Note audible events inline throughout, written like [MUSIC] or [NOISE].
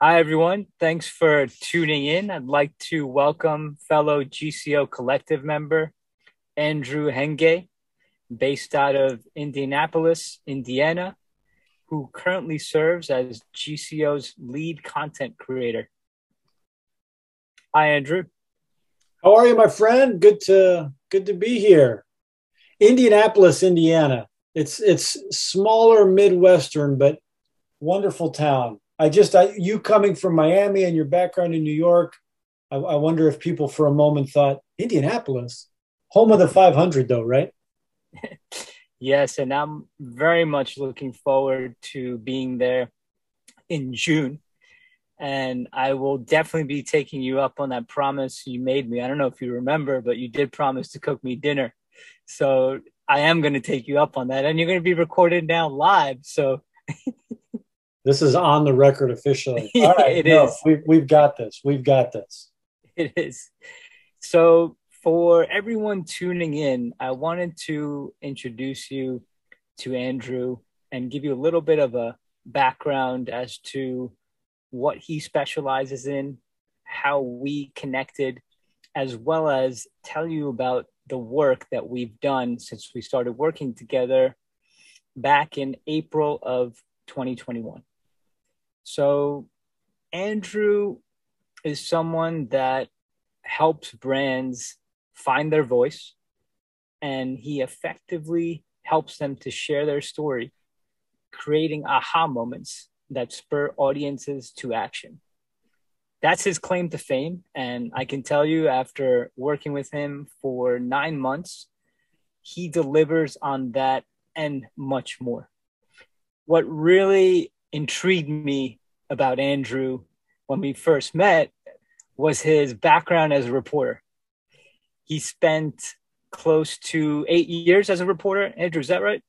Hi, everyone. Thanks for tuning in. I'd like to welcome fellow GCO collective member Andrew Henge, based out of Indianapolis, Indiana, who currently serves as GCO's lead content creator. Hi, Andrew. How are you, my friend? Good to good to be here. Indianapolis, Indiana. It's it's smaller Midwestern, but wonderful town. I just I, you coming from Miami and your background in New York. I, I wonder if people for a moment thought Indianapolis, home of the 500, though, right? [LAUGHS] yes, and I'm very much looking forward to being there in June. And I will definitely be taking you up on that promise you made me. I don't know if you remember, but you did promise to cook me dinner. So I am going to take you up on that. And you're going to be recorded now live. So [LAUGHS] this is on the record officially. [LAUGHS] All right, it no, is. We've, we've got this. We've got this. [LAUGHS] It is. So for everyone tuning in, I wanted to introduce you to Andrew and give you a little bit of a background as to what he specializes in, how we connected, as well as tell you about the work that we've done since we started working together back in April of 2021. So, Andrew is someone that helps brands find their voice and he effectively helps them to share their story, creating aha moments that spur audiences to action. That's his claim to fame. And I can tell you, after working with him for nine months, he delivers on that and much more. What really intrigued me about Andrew when we first met was his background as a reporter. He spent close to eight years as a reporter. Andrew, is that right?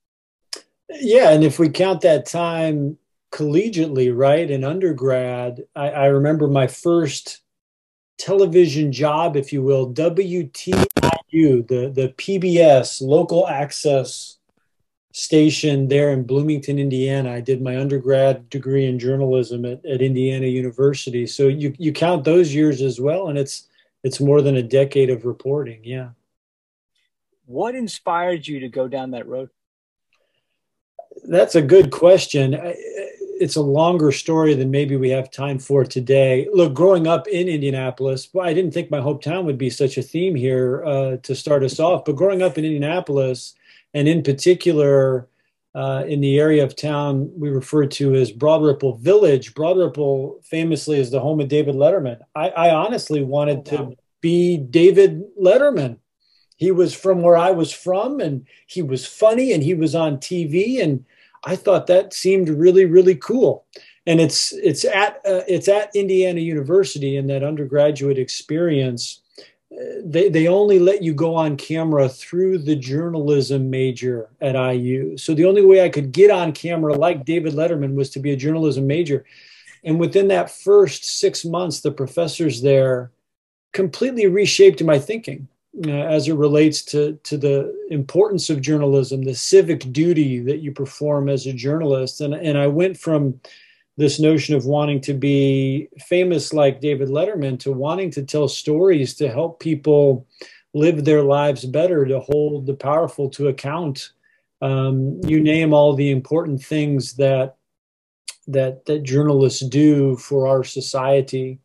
Yeah, and if we count that time collegiately, right, in undergrad, I, I remember my first television job, if you will, WTIU, the, the PBS local access station there in Bloomington, Indiana. I did my undergrad degree in journalism at, at Indiana University. So you, you count those years as well, and it's it's more than a decade of reporting. Yeah. What inspired you to go down that road? That's a good question it's a longer story than maybe we have time for today. Look, growing up in Indianapolis, well, I didn't think my hometown would be such a theme here uh, to start us off. But growing up in Indianapolis, and in particular uh, in the area of town we refer to as Broad Ripple Village, Broad Ripple famously is the home of David Letterman. I, I honestly wanted oh, wow. to be David Letterman. He was from where I was from, and he was funny, and he was on TV, and I thought that seemed really, really cool. And it's it's at uh, it's at Indiana University in that undergraduate experience. They, they only let you go on camera through the journalism major at IU. So the only way I could get on camera like David Letterman was to be a journalism major. And within that first six months, the professors there completely reshaped my thinking uh, as it relates to, to the importance of journalism, the civic duty that you perform as a journalist. And, and I went from this notion of wanting to be famous like David Letterman to wanting to tell stories to help people live their lives better, to hold the powerful to account. Um, you name all the important things that that that journalists do for our society.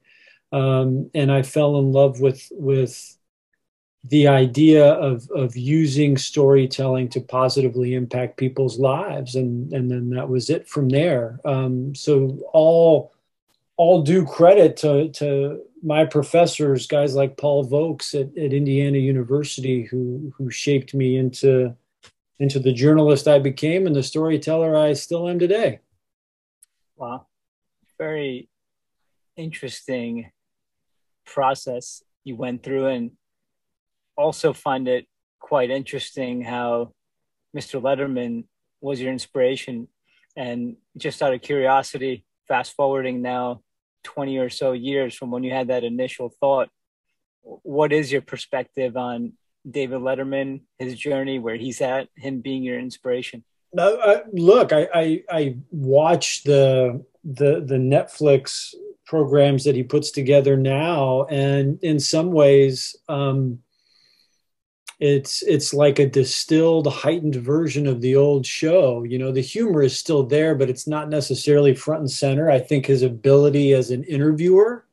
Um, and I fell in love with with the idea of of using storytelling to positively impact people's lives and and then that was it from there. Um, so all all due credit to to my professors guys like paul vokes at, at indiana university who who shaped me into into the journalist i became and the storyteller i still am today. Wow. Very interesting process you went through and also find it quite interesting how Mr. Letterman was your inspiration. And just out of curiosity, fast forwarding now 20 or so years from when you had that initial thought, what is your perspective on David Letterman, his journey, where he's at, him being your inspiration? Uh, look, I, I, I watched the the the Netflix programs that he puts together now, and in some ways, um, it's it's like a distilled, heightened version of the old show. You know, the humor is still there, but it's not necessarily front and center. I think his ability as an interviewer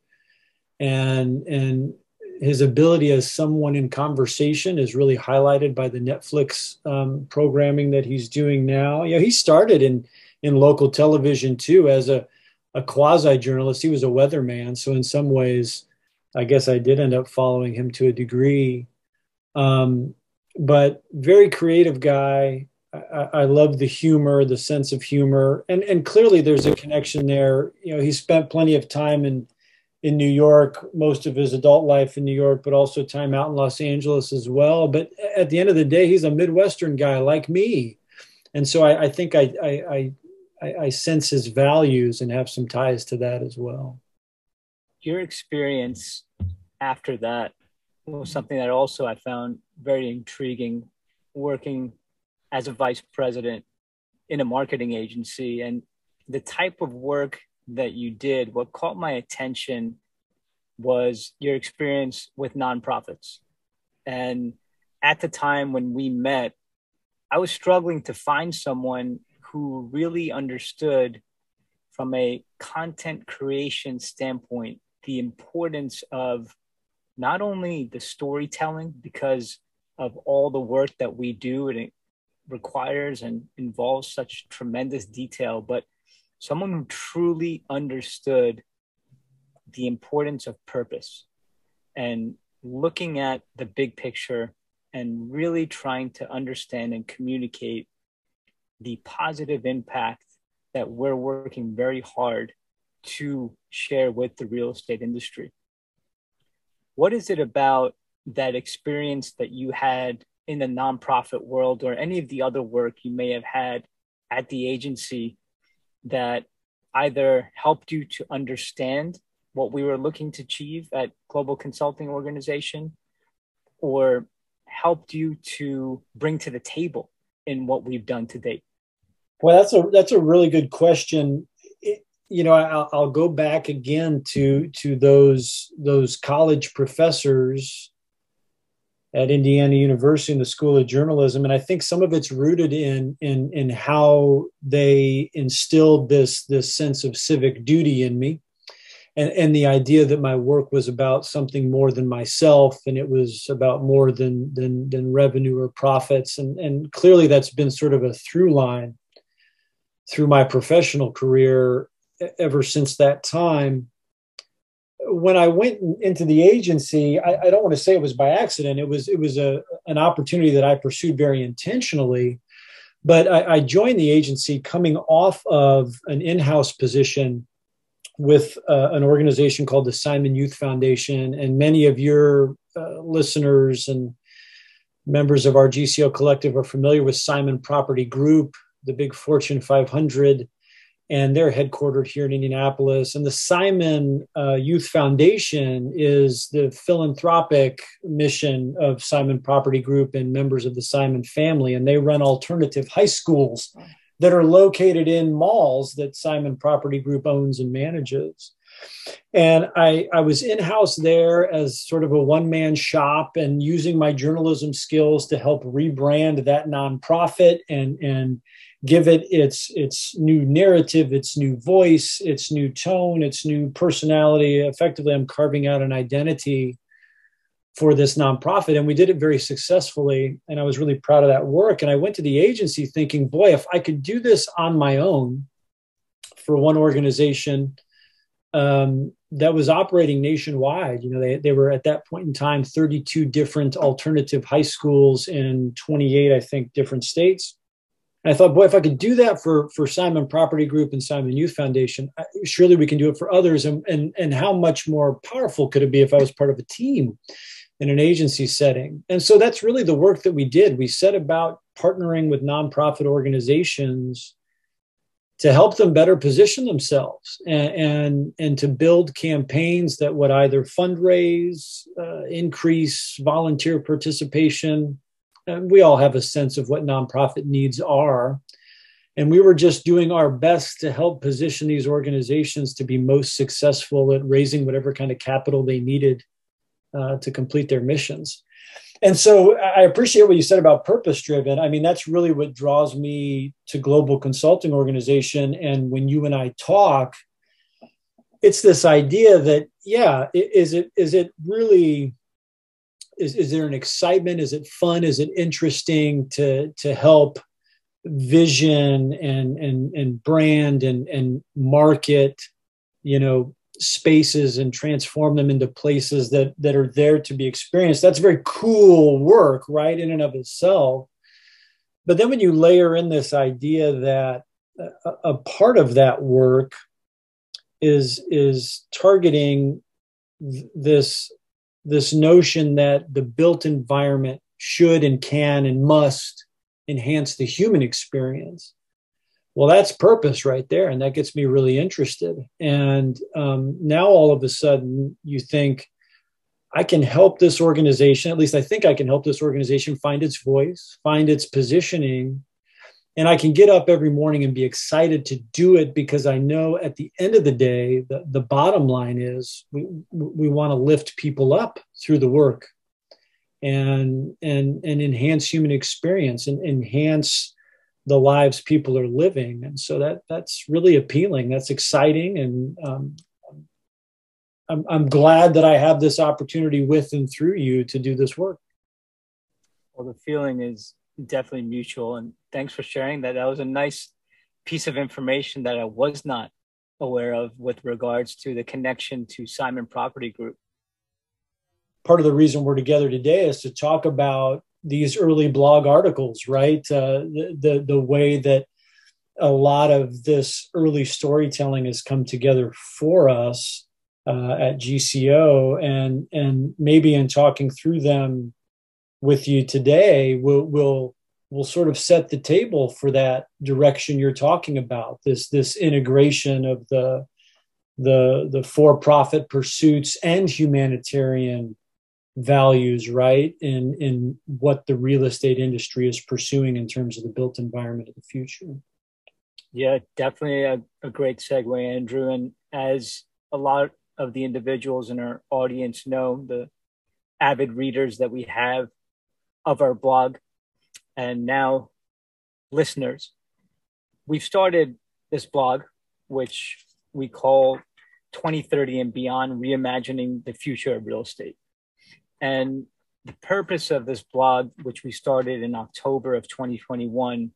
and and his ability as someone in conversation is really highlighted by the Netflix um, programming that he's doing now. You know, he started in in local television too as a a quasi journalist. He was a weatherman, so in some ways, I guess I did end up following him to a degree. Um, but very creative guy. I, I love the humor, the sense of humor, and and clearly there's a connection there. You know, he spent plenty of time in in New York, most of his adult life in New York, but also time out in Los Angeles as well. But at the end of the day, he's a Midwestern guy like me. And so I, I think I, I, I, I sense his values and have some ties to that as well. Your experience after that was something that also I found very intriguing working as a vice president in a marketing agency and the type of work that you did, what caught my attention was your experience with nonprofits. And at the time when we met, I was struggling to find someone who really understood from a content creation standpoint the importance of not only the storytelling because of all the work that we do and it requires and involves such tremendous detail but someone who truly understood the importance of purpose and looking at the big picture and really trying to understand and communicate the positive impact that we're working very hard to share with the real estate industry. What is it about that experience that you had in the nonprofit world or any of the other work you may have had at the agency that either helped you to understand what we were looking to achieve at Global Consulting Organization or helped you to bring to the table in what we've done to date? Well, that's a that's a really good question. You know, I'll, I'll, go back again to to those those college professors at Indiana University in the School of Journalism, and I think some of it's rooted in in in how they instilled this this sense of civic duty in me, and and the idea that my work was about something more than myself, and it was about more than than than revenue or profits, and and clearly that's been sort of a through line through my professional career ever since that time when I went into the agency, I, I, don't want to say it was by accident. It was it was a an opportunity that I pursued very intentionally. But I, I joined the agency coming off of an in-house position with uh, an organization called the Simon Youth Foundation, and many of your uh, listeners and members of our GCO collective are familiar with Simon Property Group, the big Fortune 500 and they're headquartered here in Indianapolis. And the Simon uh, Youth Foundation is the philanthropic mission of Simon Property Group and members of the Simon family, and they run alternative high schools that are located in malls that Simon Property Group owns and manages. And I, I was in house there as sort of a one man shop and using my journalism skills to help rebrand that nonprofit and, and give it its its new narrative, its new voice, its new tone, its new personality. Effectively, I'm carving out an identity for this nonprofit, and we did it very successfully. And I was really proud of that work. And I went to the agency thinking, boy, if I could do this on my own for one organization. Um, that was operating nationwide. You know, they, they were at that point in time 32 different alternative high schools in 28, I think, different states and I thought, boy, if I could do that for for Simon Property Group and Simon Youth Foundation, surely we can do it for others. And and and how much more powerful could it be if I was part of a team in an agency setting? And so that's really the work that we did. We set about partnering with nonprofit organizations to help them better position themselves and and, and to build campaigns that would either fundraise, uh, increase volunteer participation we all have a sense of what nonprofit needs are. And we were just doing our best to help position these organizations to be most successful at raising whatever kind of capital they needed uh, to complete their missions. And so i appreciate what you said about purpose driven i mean that's really what draws me to global consulting organization. And when you and i talk it's this idea that yeah is it is it really is, is there an excitement? Is it fun? Is it interesting to to help vision and and and brand and and market you know spaces and transform them into places that that are there to be experienced? That's very cool work right in and of itself. But then when you layer in this idea that a, a part of that work is is targeting this this notion that the built environment should and can and must enhance the human experience. Well that's purpose right there and that gets me really interested. And um, now all of a sudden you think i can help this organization at least i think i can help this organization find its voice find its positioning and i can get up every morning and be excited to do it because i know at the end of the day the, the bottom line is we, we want to lift people up through the work and and and enhance human experience and enhance the lives people are living. And so that that's really appealing. That's exciting. And um, I'm, I'm glad that i have this opportunity with and through you to do this work. Well the feeling is definitely mutual. And thanks for sharing that. That was a nice piece of information that i was not aware of with regards to the connection to simon property group. Part of the reason we're together today is to talk about these early blog articles, right? Uh, the, the, the way that a lot of this early storytelling has come together for us uh, at GCO, and and maybe in talking through them with you today, we'll we'll will sort of set the table for that direction you're talking about. This this integration of the the the for-profit pursuits and humanitarian values right in in what the real estate industry is pursuing in terms of the built environment of the future yeah definitely a, a great segue andrew and as a lot of the individuals in our audience know the avid readers that we have of our blog and now listeners we've started this blog which we call 2030 and beyond reimagining the future of real estate and the purpose of this blog, which we started in October of 2021,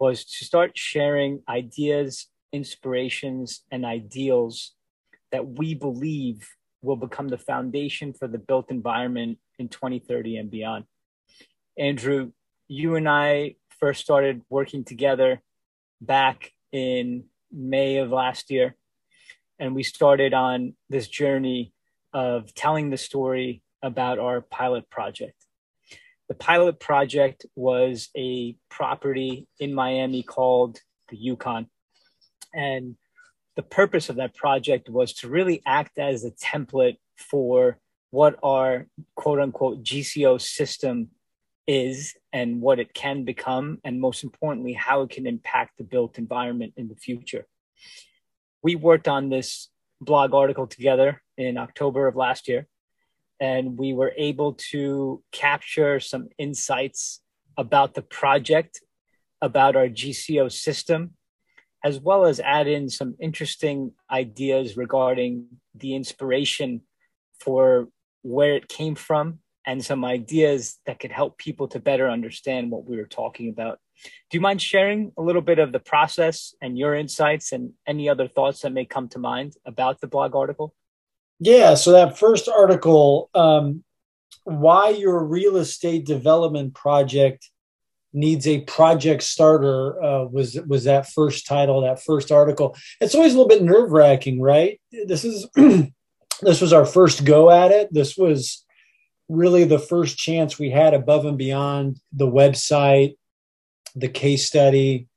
was to start sharing ideas, inspirations, and ideals that we believe will become the foundation for the built environment in 2030 and beyond. Andrew, you and I first started working together back in May of last year. And we started on this journey of telling the story about our pilot project. The pilot project was a property in Miami called the Yukon. And the purpose of that project was to really act as a template for what our quote unquote GCO system is and what it can become, and most importantly, how it can impact the built environment in the future. We worked on this blog article together in October of last year and we were able to capture some insights about the project, about our GCO system, as well as add in some interesting ideas regarding the inspiration for where it came from and some ideas that could help people to better understand what we were talking about. Do you mind sharing a little bit of the process and your insights and any other thoughts that may come to mind about the blog article? Yeah. So that first article, um, why your real estate development project needs a project starter uh, was was that first title, that first article. It's always a little bit nerve wracking, right? This is [CLEARS THROAT] this was our first go at it. This was really the first chance we had above and beyond the website, the case study,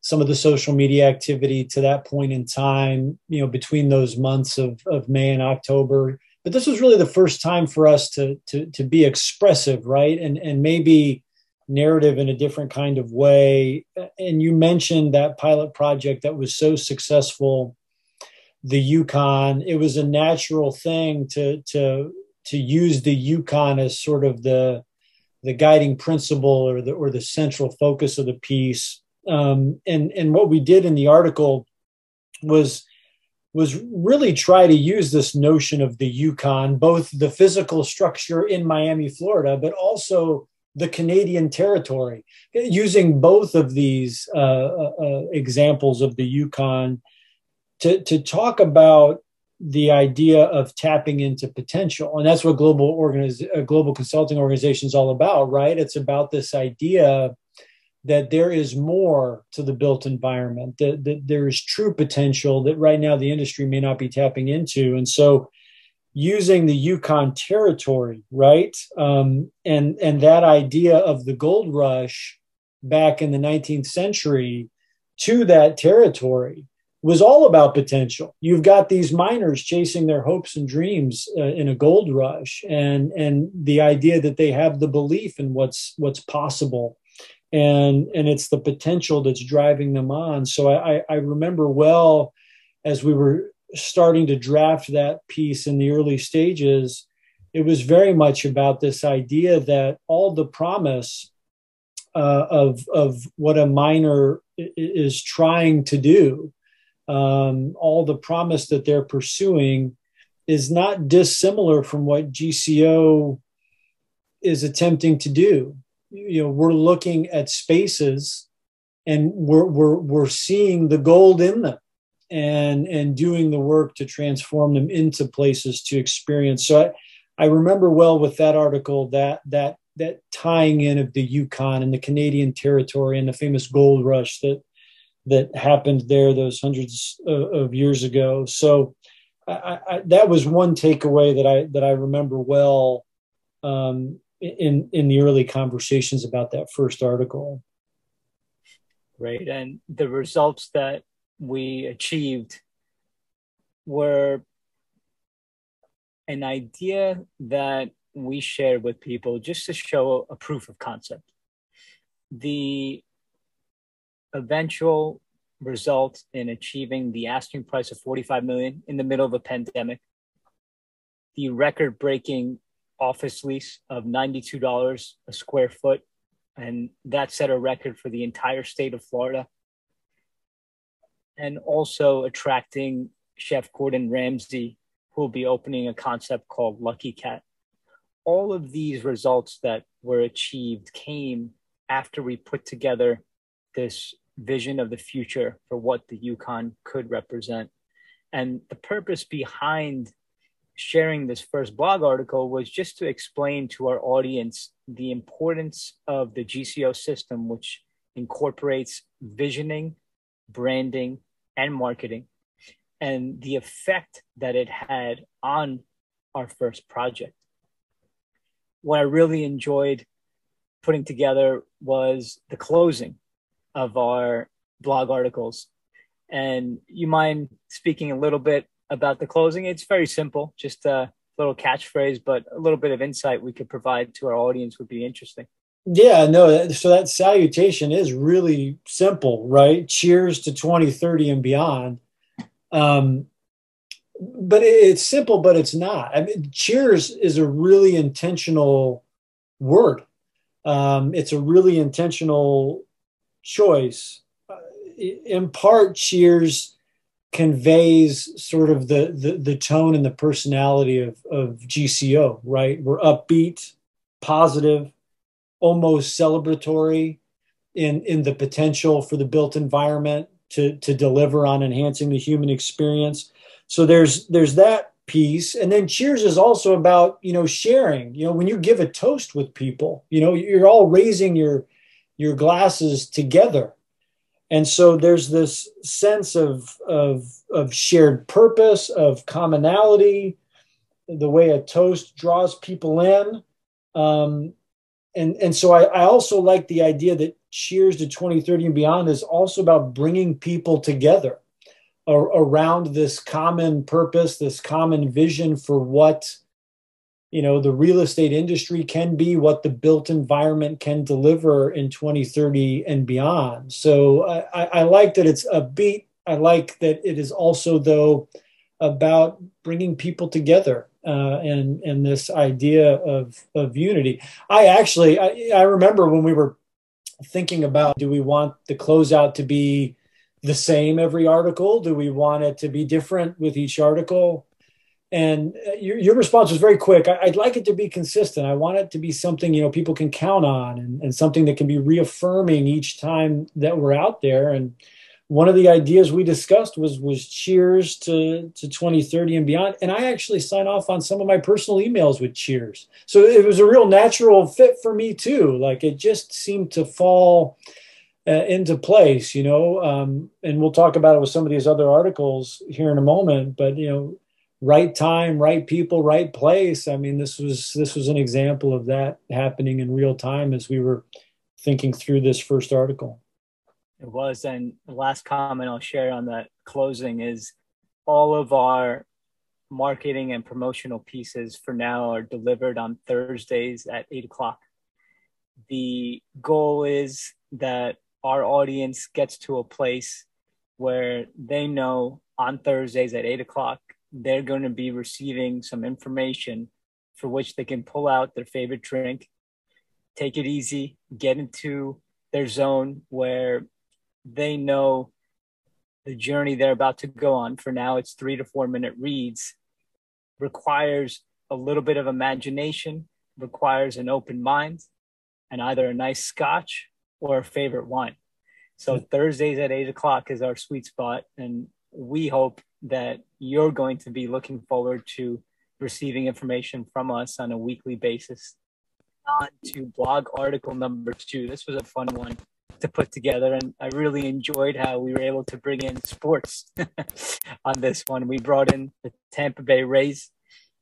some of the social media activity to that point in time, you know, between those months of, of May and October. But this was really the first time for us to, to, to be expressive, right? And, and maybe narrative in a different kind of way. And you mentioned that pilot project that was so successful, the Yukon. It was a natural thing to to to use the Yukon as sort of the the guiding principle or the or the central focus of the piece. Um, and and what we did in the article was was really try to use this notion of the Yukon, both the physical structure in Miami, Florida, but also the Canadian territory, using both of these uh, uh, uh, examples of the Yukon to, to talk about the idea of tapping into potential. And that's what global organiz- uh, global consulting organization is all about, right? It's about this idea that there is more to the built environment, that, that there is true potential that right now the industry may not be tapping into. And so using the Yukon territory, right? Um, and and that idea of the gold rush back in the 19th century to that territory was all about potential. You've got these miners chasing their hopes and dreams uh, in a gold rush, and and the idea that they have the belief in what's what's possible, and and it's the potential that's driving them on. So I I remember well as we were starting to draft that piece in the early stages, it was very much about this idea that all the promise uh, of of what a miner is trying to do, um, all the promise that they're pursuing, is not dissimilar from what GCO is attempting to do. You know, we're looking at spaces, and we're we're we're seeing the gold in them and and doing the work to transform them into places to experience. So I, I remember well with that article that that that tying in of the Yukon and the Canadian territory and the famous gold rush that that happened there those hundreds of, years ago. So I, I, that was one takeaway that I that I remember well um, in in the early conversations about that first article. Right, and the results that we achieved were an idea that we shared with people just to show a proof of concept. The eventual result in achieving the asking price of 45 million in the middle of a pandemic, the record breaking office lease of $92 a square foot, and that set a record for the entire state of Florida and also attracting Chef Gordon Ramsay, who will be opening a concept called Lucky Cat. All of these results that were achieved came after we put together this vision of the future for what the Yukon could represent. And the purpose behind sharing this first blog article was just to explain to our audience the importance of the GCO system, which incorporates visioning, branding, and marketing and the effect that it had on our first project. What I really enjoyed putting together was the closing of our blog articles. And you mind speaking a little bit about the closing? It's very simple, just a little catchphrase, but a little bit of insight we could provide to our audience would be interesting. Yeah, no. So that salutation is really simple, right? Cheers to 2030 and beyond. Um, but it's simple, but it's not. I mean, cheers is a really intentional word. Um, it's a really intentional choice. Uh, in part, cheers conveys sort of the, the, the tone and the personality of, of GCO, right? We're upbeat, positive, almost celebratory in in the potential for the built environment to to deliver on enhancing the human experience so there's there's that piece and then cheers is also about you know sharing you know when you give a toast with people you know you're all raising your your glasses together. And so there's this sense of of of shared purpose of commonality the way a toast draws people in. Um, and and so I, I also like the idea that cheers to 2030 and beyond is also about bringing people together ar- around this common purpose this common vision for what you know the real estate industry can be what the built environment can deliver in 2030 and beyond. So i, I like that it's a beat i like that it is also though about bringing people together uh, and and this idea of of unity. I actually I, I remember when we were thinking about do we want the closeout to be the same every article? Do we want it to be different with each article and uh, your, your response was very quick. I, would like it to be consistent. I want it to be something you know people can count on and, and something that can be reaffirming each time that we're out there. And one of the ideas we discussed was was cheers to to 2030 and beyond. And i actually sign off on some of my personal emails with cheers. So it was a real natural fit for me too. Like it just seemed to fall uh, into place you know um, and we'll talk about it with some of these other articles here in a moment. But you know right time, right people, right place. I mean, this was this was an example of that happening in real time as we were thinking through this first article. It was, and the last comment I'll share on that closing is all of our marketing and promotional pieces for now are delivered on Thursdays at eight o'clock. The goal is that our audience gets to a place where they know on Thursdays at eight o'clock they're going to be receiving some information for which they can pull out their favorite drink, take it easy, get into their zone where they know the journey they're about to go on. For now, it's three to four minute reads, requires a little bit of imagination, requires an open mind, and either a nice scotch or a favorite wine. So hmm. Thursdays at eight o'clock is our sweet spot, and we hope that you're going to be looking forward to receiving information from us on a weekly basis. On to blog article number two. This was a fun one to put together, and I really enjoyed how we were able to bring in sports [LAUGHS] on this one. We brought in the Tampa Bay Rays,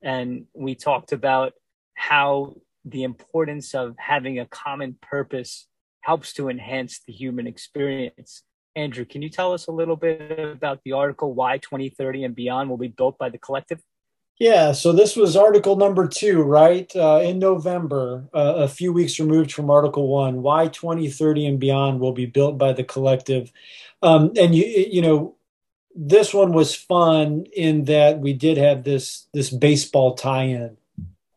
and we talked about how the importance of having a common purpose helps to enhance the human experience. Andrew, can you tell us a little bit about the article Why 2030 and Beyond Will Be Built by the Collective? Yeah, so this was article number two, right? Uh, in November, uh, a few weeks removed from article one, why 2030 and beyond will be built by the collective. Um, and you, you know, this one was fun in that we did have this this baseball tie-in,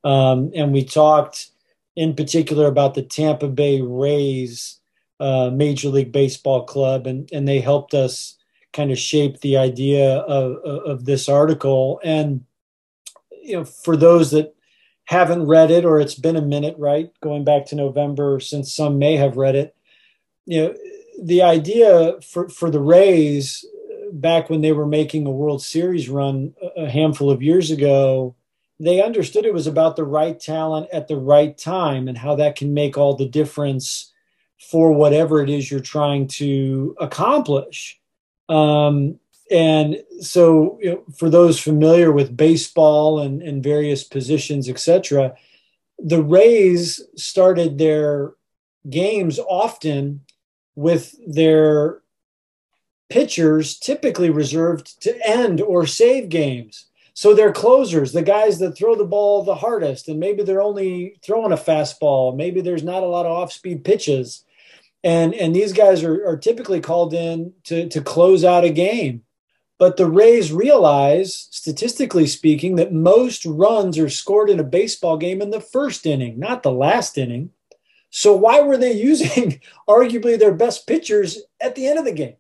um, and we talked in particular about the Tampa Bay Rays uh, Major League Baseball club, and and they helped us kind of shape the idea of of this article. And you know, for those that haven't read it or it's been a minute, right, going back to November, since some may have read it, you know, the idea for for the Rays back when they were making a World Series run a handful of years ago, they understood it was about the right talent at the right time and how that can make all the difference for whatever it is you're trying to accomplish. Um, and so, you know, for those familiar with baseball and, and various positions, etc., the Rays started their games often with their pitchers typically reserved to end or save games. So they're closers, the guys that throw the ball the hardest, and maybe they're only throwing a fastball. Maybe there's not a lot of off speed pitches and and these guys are, are typically called in to to close out a game. But the rays realize statistically speaking that most runs are scored in a baseball game in the first inning not the last inning. So why were they [LAUGHS] using arguably their best pitchers at the end of the game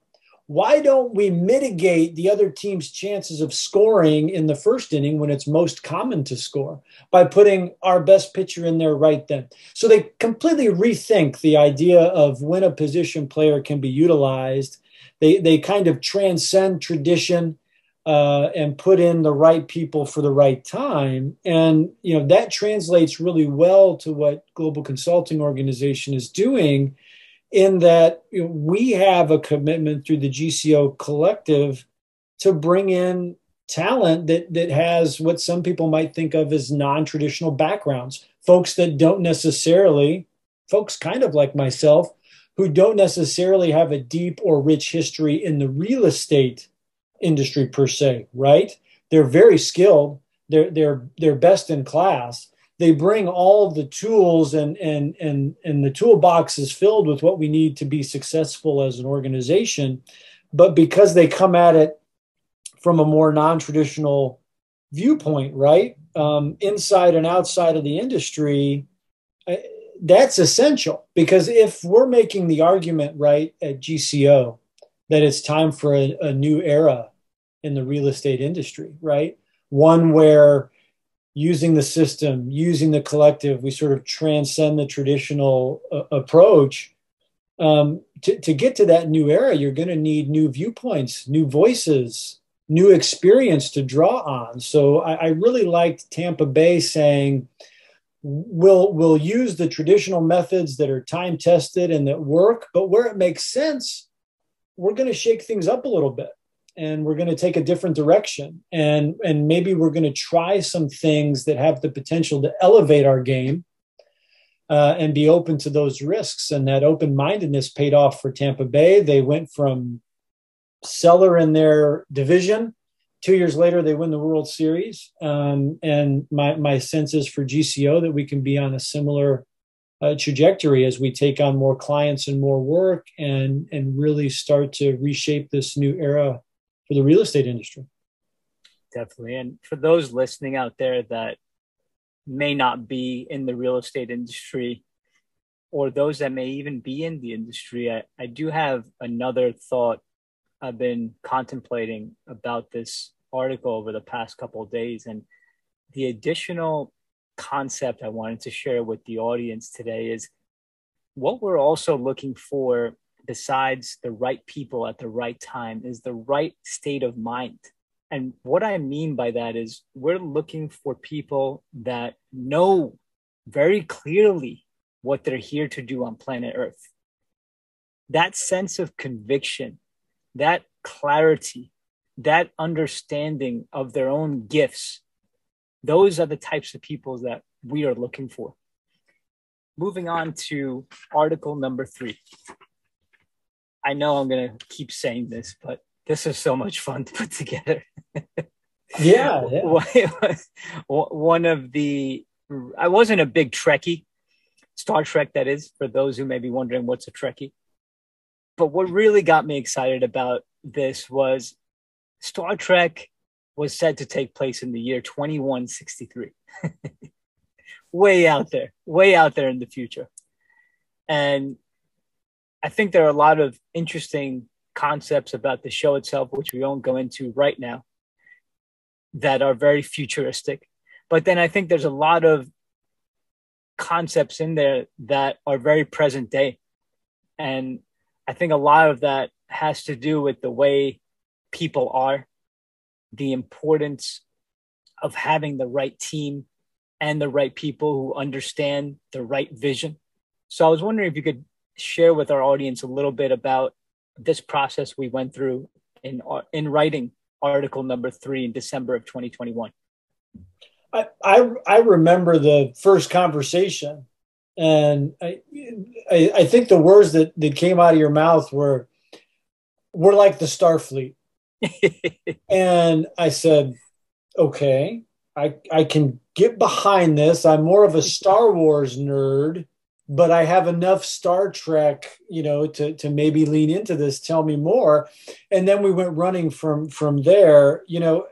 why don't we mitigate the other team's chances of scoring in the first inning when it's most common to score by putting our best pitcher in there right then? So they completely rethink the idea of when a position player can be utilized. They, they kind of transcend tradition uh, and put in the right people for the right time. And you know that translates really well to what Global Consulting Organization is doing in that we have a commitment through the GCO collective to bring in talent that that has what some people might think of as non-traditional backgrounds. Folks that don't necessarily folks kind of like myself who don't necessarily have a deep or rich history in the real estate industry per se right? They're very skilled. They're they're they're best in class they bring all the tools and and and and the toolbox is filled with what we need to be successful as an organization. But because they come at it from a more non-traditional viewpoint right um, inside and outside of the industry that's essential. Because if we're making the argument right at gco that it's time for a, a new era in the real estate industry right? One where using the system, using the collective, we sort of transcend the traditional uh, approach. Um, to, to get to that new era, you're going to need new viewpoints, new voices, new experience to draw on. So I, I really liked Tampa Bay saying, we'll, we'll use the traditional methods that are time tested and that work, but where it makes sense, we're going to shake things up a little bit and we're going to take a different direction. And and maybe we're going to try some things that have the potential to elevate our game uh, and be open to those risks. And that open-mindedness paid off for tampa bay. They went from cellar in their division. Two years later they win the world series. Um, and my, my sense is for gco that we can be on a similar uh, trajectory as we take on more clients and more work and and really start to reshape this new era for the real estate industry. Definitely. And for those listening out there that may not be in the real estate industry, or those that may even be in the industry, I, I do have another thought I've been contemplating about this article over the past couple of days. And the additional concept I wanted to share with the audience today is what we're also looking for besides the right people at the right time is the right state of mind. And what I mean by that is we're looking for people that know very clearly what they're here to do on planet Earth. That sense of conviction, that clarity, that understanding of their own gifts, those are the types of people that we are looking for. Moving on to article number three. I know I'm going to keep saying this, but this is so much fun to put together. [LAUGHS] yeah, yeah. [LAUGHS] One of the, I wasn't a big Trekkie, Star Trek, that is, for those who may be wondering what's a Trekkie. But what really got me excited about this was Star Trek was said to take place in the year 2163. [LAUGHS] way out there, way out there in the future. And I think there are a lot of interesting concepts about the show itself, which we won't go into right now, that are very futuristic. But then I think there's a lot of concepts in there that are very present day. And I think a lot of that has to do with the way people are, the importance of having the right team and the right people who understand the right vision. So I was wondering if you could share with our audience a little bit about this process we went through in in writing article number three in December of 2021? I, I, I remember the first conversation, and I, I, I think the words that, that came out of your mouth were, "We're like the Starfleet," [LAUGHS] and I said, "Okay, I I can get behind this. I'm more of a Star Wars nerd." But I have enough Star Trek, you know, to to maybe lean into this. Tell me more. And then we went running from from there. You know,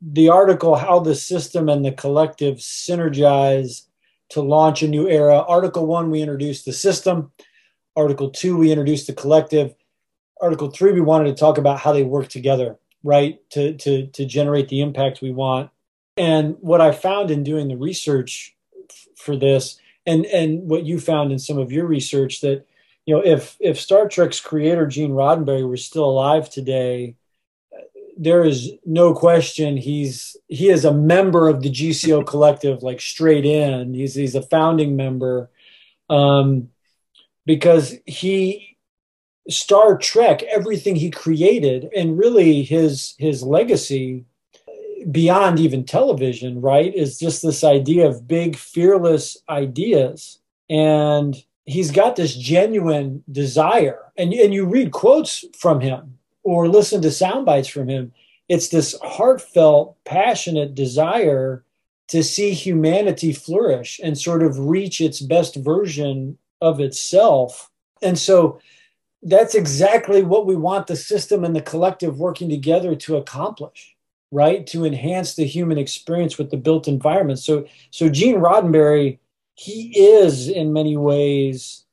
the article how the system and the collective synergize to launch a new era. Article one, we introduced the system. Article two, we introduced the collective. Article three, we wanted to talk about how they work together, right, to to to generate the impact we want. And what I found in doing the research f- for this and and what you found in some of your research that you know if if Star Trek's creator Gene Roddenberry were still alive today, there is no question he's he is a member of the GCO [LAUGHS] collective like straight in. He's he's a founding member um, because he Star Trek everything he created and really his his legacy beyond even television, right? Is just this idea of big, fearless ideas. And he's got this genuine desire. And, and you read quotes from him or listen to sound bites from him. It's this heartfelt, passionate desire to see humanity flourish and sort of reach its best version of itself. And so that's exactly what we want the system and the collective working together to accomplish, right? To enhance the human experience with the built environment. So, so Gene Roddenberry, he is in many ways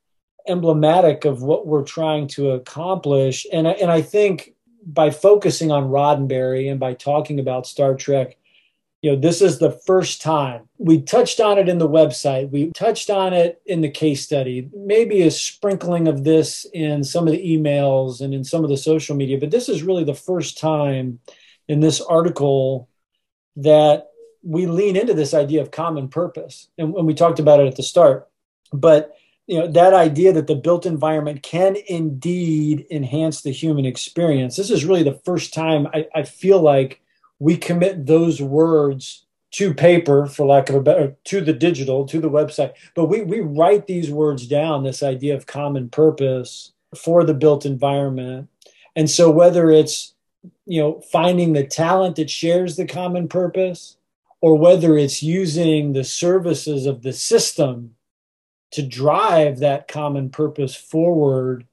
emblematic of what we're trying to accomplish. And, and I think by focusing on Roddenberry and by talking about Star Trek, you know, this is the first time we touched on it in the website. We touched on it in the case study, maybe a sprinkling of this in some of the emails and in some of the social media. But this is really the first time in this article that we lean into this idea of common purpose. And when we talked about it at the start, but you know that idea that the built environment can indeed enhance the human experience. This is really the first time I, I, feel like we commit those words to paper for lack of a better to the digital to the website. But we we write these words down this idea of common purpose for the built environment. And so whether it's you know finding the talent that shares the common purpose or whether it's using the services of the system to drive that common purpose forward.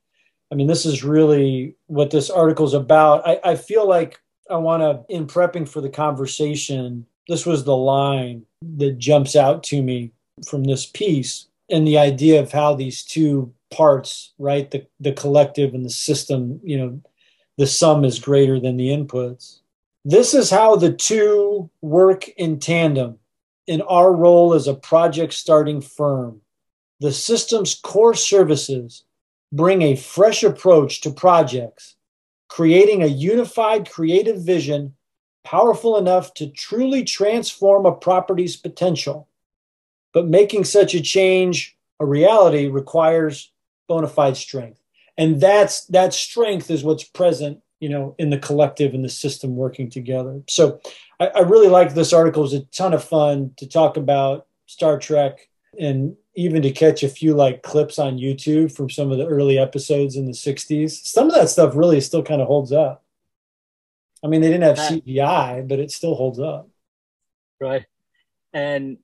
I mean, this is really what this article is about. I, I feel like I want to, in prepping for the conversation, this was the line that jumps out to me from this piece and the idea of how these two parts, right, the, the collective and the system, you know, the sum is greater than the inputs. This is how the two work in tandem in our role as a project starting firm the system's core services bring a fresh approach to projects, creating a unified creative vision powerful enough to truly transform a property's potential. But making such a change a reality requires bona fide strength. And that's that strength is what's present, you know, in the collective and the system working together. So I, I really like this article. It's a ton of fun to talk about Star Trek and even to catch a few like clips on YouTube from some of the early episodes in the 60s. Some of that stuff really still kind of holds up. I mean, they didn't have CGI, but it still holds up. Right. And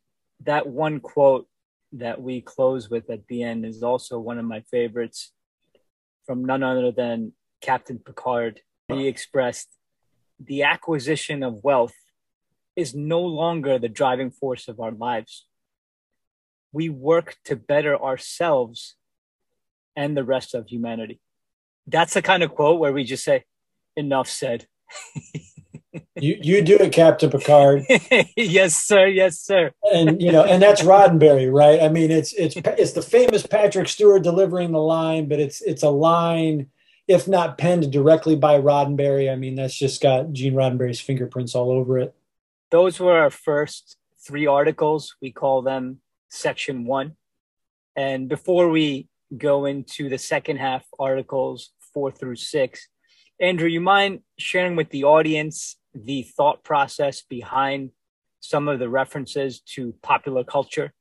that one quote that we close with at the end is also one of my favorites from none other than Captain Picard. He expressed the acquisition of wealth is no longer the driving force of our lives we work to better ourselves and the rest of humanity. That's the kind of quote where we just say, enough said. [LAUGHS] you you do it, Captain Picard. [LAUGHS] yes, sir. Yes, sir. and you know, and that's Roddenberry, right? I mean, it's it's it's the famous Patrick Stewart delivering the line, but it's it's a line, if not penned directly by Roddenberry. I mean, that's just got Gene Roddenberry's fingerprints all over it. Those were our first three articles. We call them section one. And before we go into the second half articles four through six, Andrew, you mind sharing with the audience the thought process behind some of the references to popular culture,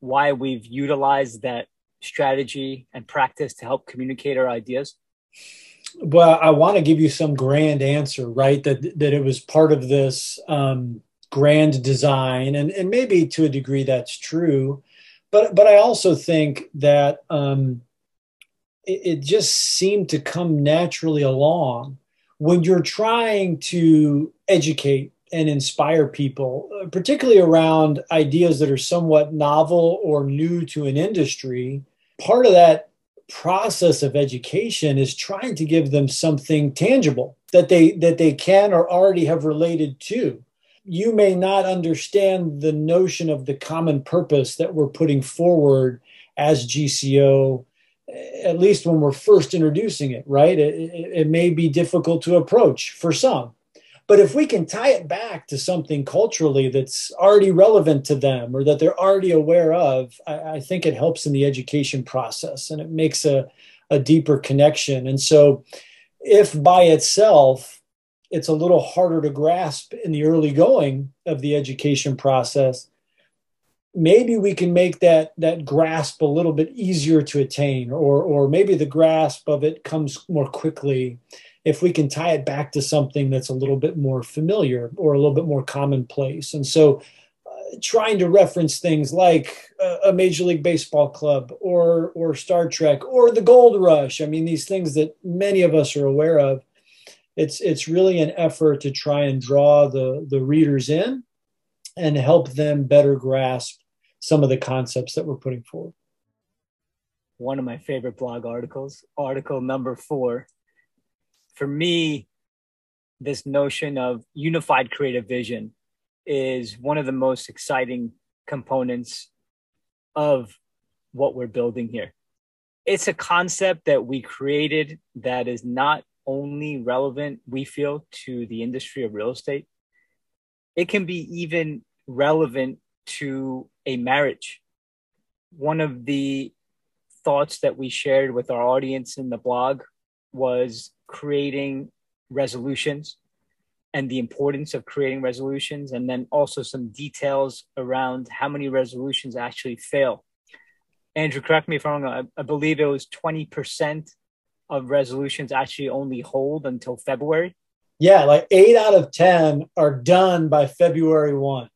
why we've utilized that strategy and practice to help communicate our ideas? Well, I want to give you some grand answer, right? That that it was part of this um, grand design, and and maybe to a degree that's true, but but I also think that um, it, it just seemed to come naturally along when you're trying to educate and inspire people, particularly around ideas that are somewhat novel or new to an industry. Part of that process of education is trying to give them something tangible that they that they can or already have related to you may not understand the notion of the common purpose that we're putting forward as GCO, at least when we're first introducing it, right? It, it, it, may be difficult to approach for some. But if we can tie it back to something culturally that's already relevant to them or that they're already aware of, I, I think it helps in the education process and it makes a, a deeper connection. And so, if by itself, it's a little harder to grasp in the early going of the education process maybe we can make that that grasp a little bit easier to attain or or maybe the grasp of it comes more quickly if we can tie it back to something that's a little bit more familiar or a little bit more commonplace and so uh, trying to reference things like a Major League Baseball club or or Star Trek or the Gold Rush. I mean, these things that many of us are aware of. It's it's really an effort to try and draw the the readers in and help them better grasp some of the concepts that we're putting forward. One of my favorite blog articles, article number four. For me, this notion of unified creative vision is one of the most exciting components of what we're building here. It's a concept that we created that is not only relevant, we feel, to the industry of real estate, it can be even relevant to a marriage. One of the thoughts that we shared with our audience in the blog was creating resolutions and the importance of creating resolutions, and then also some details around how many resolutions actually fail. Andrew, correct me if I'm wrong, I, I believe it was 20% of resolutions actually only hold until February. Yeah, like eight out of 10 are done by February 1.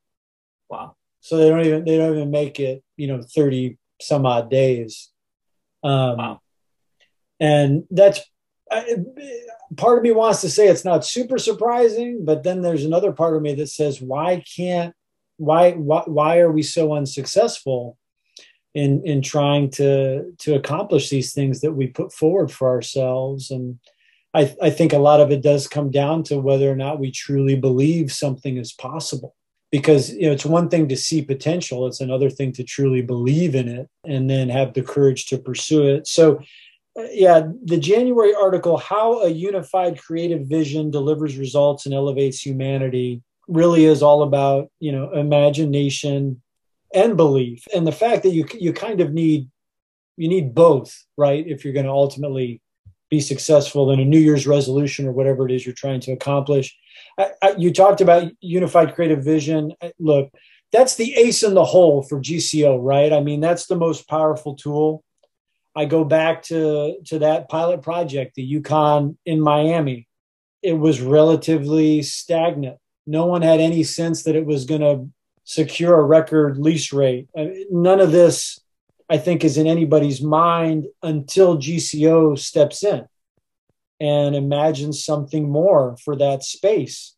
Wow. So they don't even, they don't even make it, you know, 30 some odd days. Um, wow. And that's I, part of me wants to say it's not super surprising, but then there's another part of me that says, why can't, why, why, why are we so unsuccessful in, in trying to, to accomplish these things that we put forward for ourselves? And I, I think a lot of it does come down to whether or not we truly believe something is possible because you know it's one thing to see potential it's another thing to truly believe in it and then have the courage to pursue it so uh, yeah, the January article, How a Unified Creative Vision Delivers Results and Elevates Humanity, really is all about, you know, imagination and belief. And the fact that you you kind of need you need both, right? If you're going to ultimately be successful in a New Year's resolution or whatever it is you're trying to accomplish. I, I, you talked about unified creative vision. Uh, look, that's the ace in the hole for GCO, right? I mean, that's the most powerful tool I go back to to that pilot project, the UConn in Miami. It was relatively stagnant. No one had any sense that it was going to secure a record lease rate. Uh, none of this, I think, is in anybody's mind until GCO steps in and imagines something more for that space.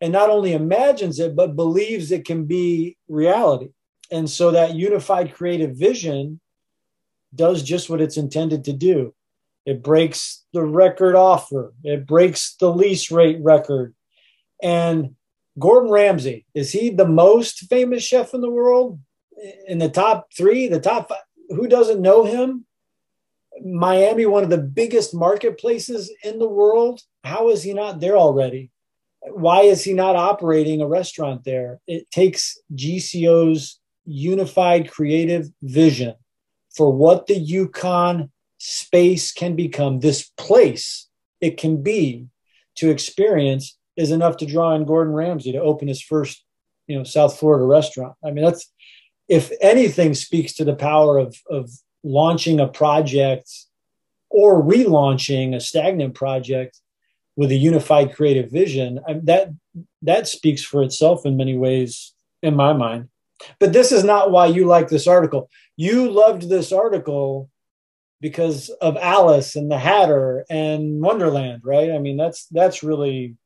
And not only imagines it, but believes it can be reality. And so that unified creative vision does just what it's intended to do. It breaks the record offer, it breaks the lease rate record. And Gordon Ramsay, is he the most famous chef in the world? In the top three, the top five, who doesn't know him? Miami, one of the biggest marketplaces in the world. How is he not there already? Why is he not operating a restaurant there? It takes GCO's unified creative vision for what the Yukon space can become, this place it can be to experience is enough to draw in Gordon Ramsay to open his first, you know, South Florida restaurant. I mean, that's if anything speaks to the power of of launching a project or relaunching a stagnant project with a unified creative vision. I, that that speaks for itself in many ways, in my mind. But this is not why you like this article. You loved this article because of Alice and the Hatter and Wonderland, right? I mean, that's that's really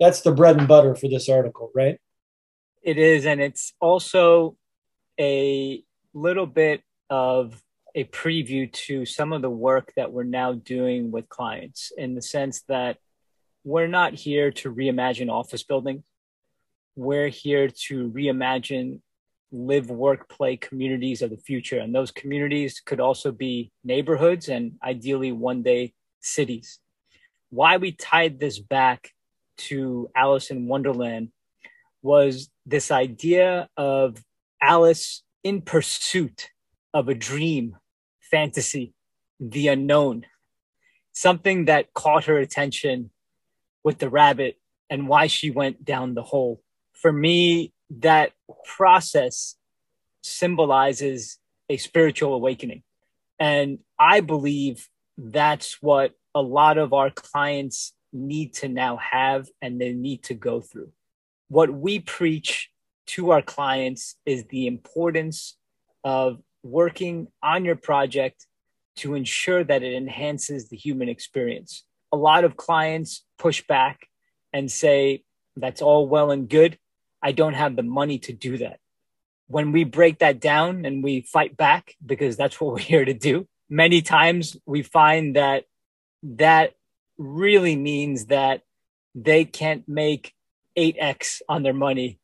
that's the bread and butter for this article, right? It is, and it's also a little bit of a preview to some of the work that we're now doing with clients in the sense that we're not here to reimagine office buildings. We're here to reimagine live, work, play communities of the future. And those communities could also be neighborhoods and ideally one day cities. Why we tied this back to Alice in Wonderland was this idea of Alice in pursuit of a dream, fantasy, the unknown, something that caught her attention with the rabbit and why she went down the hole. For me, that process symbolizes a spiritual awakening. And I believe that's what a lot of our clients need to now have and they need to go through. What we preach to our clients is the importance of working on your project to ensure that it enhances the human experience. A lot of clients push back and say, that's all well and good. I don't have the money to do that. When we break that down and we fight back, because that's what [LAUGHS] we're here to do, many times we find that that really means that they can't make 8x on their money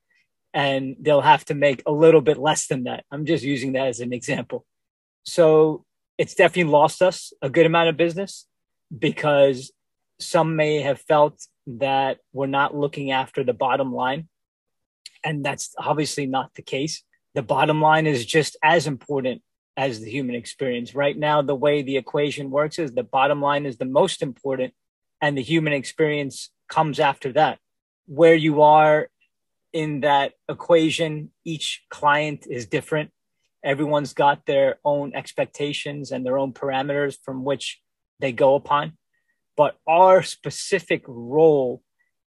and they'll have to make a little bit less than that. I'm just using that as an example. So it's definitely lost us a good amount of business because some may have felt that we're not looking after the bottom line. And that's obviously not the case. The bottom line is just as important as the human experience. Right now, the way the equation works is the bottom line is the most important, and the human experience comes after that. Where you are in that equation, each client is different. Everyone's got their own expectations and their own parameters from which they go upon. But our specific role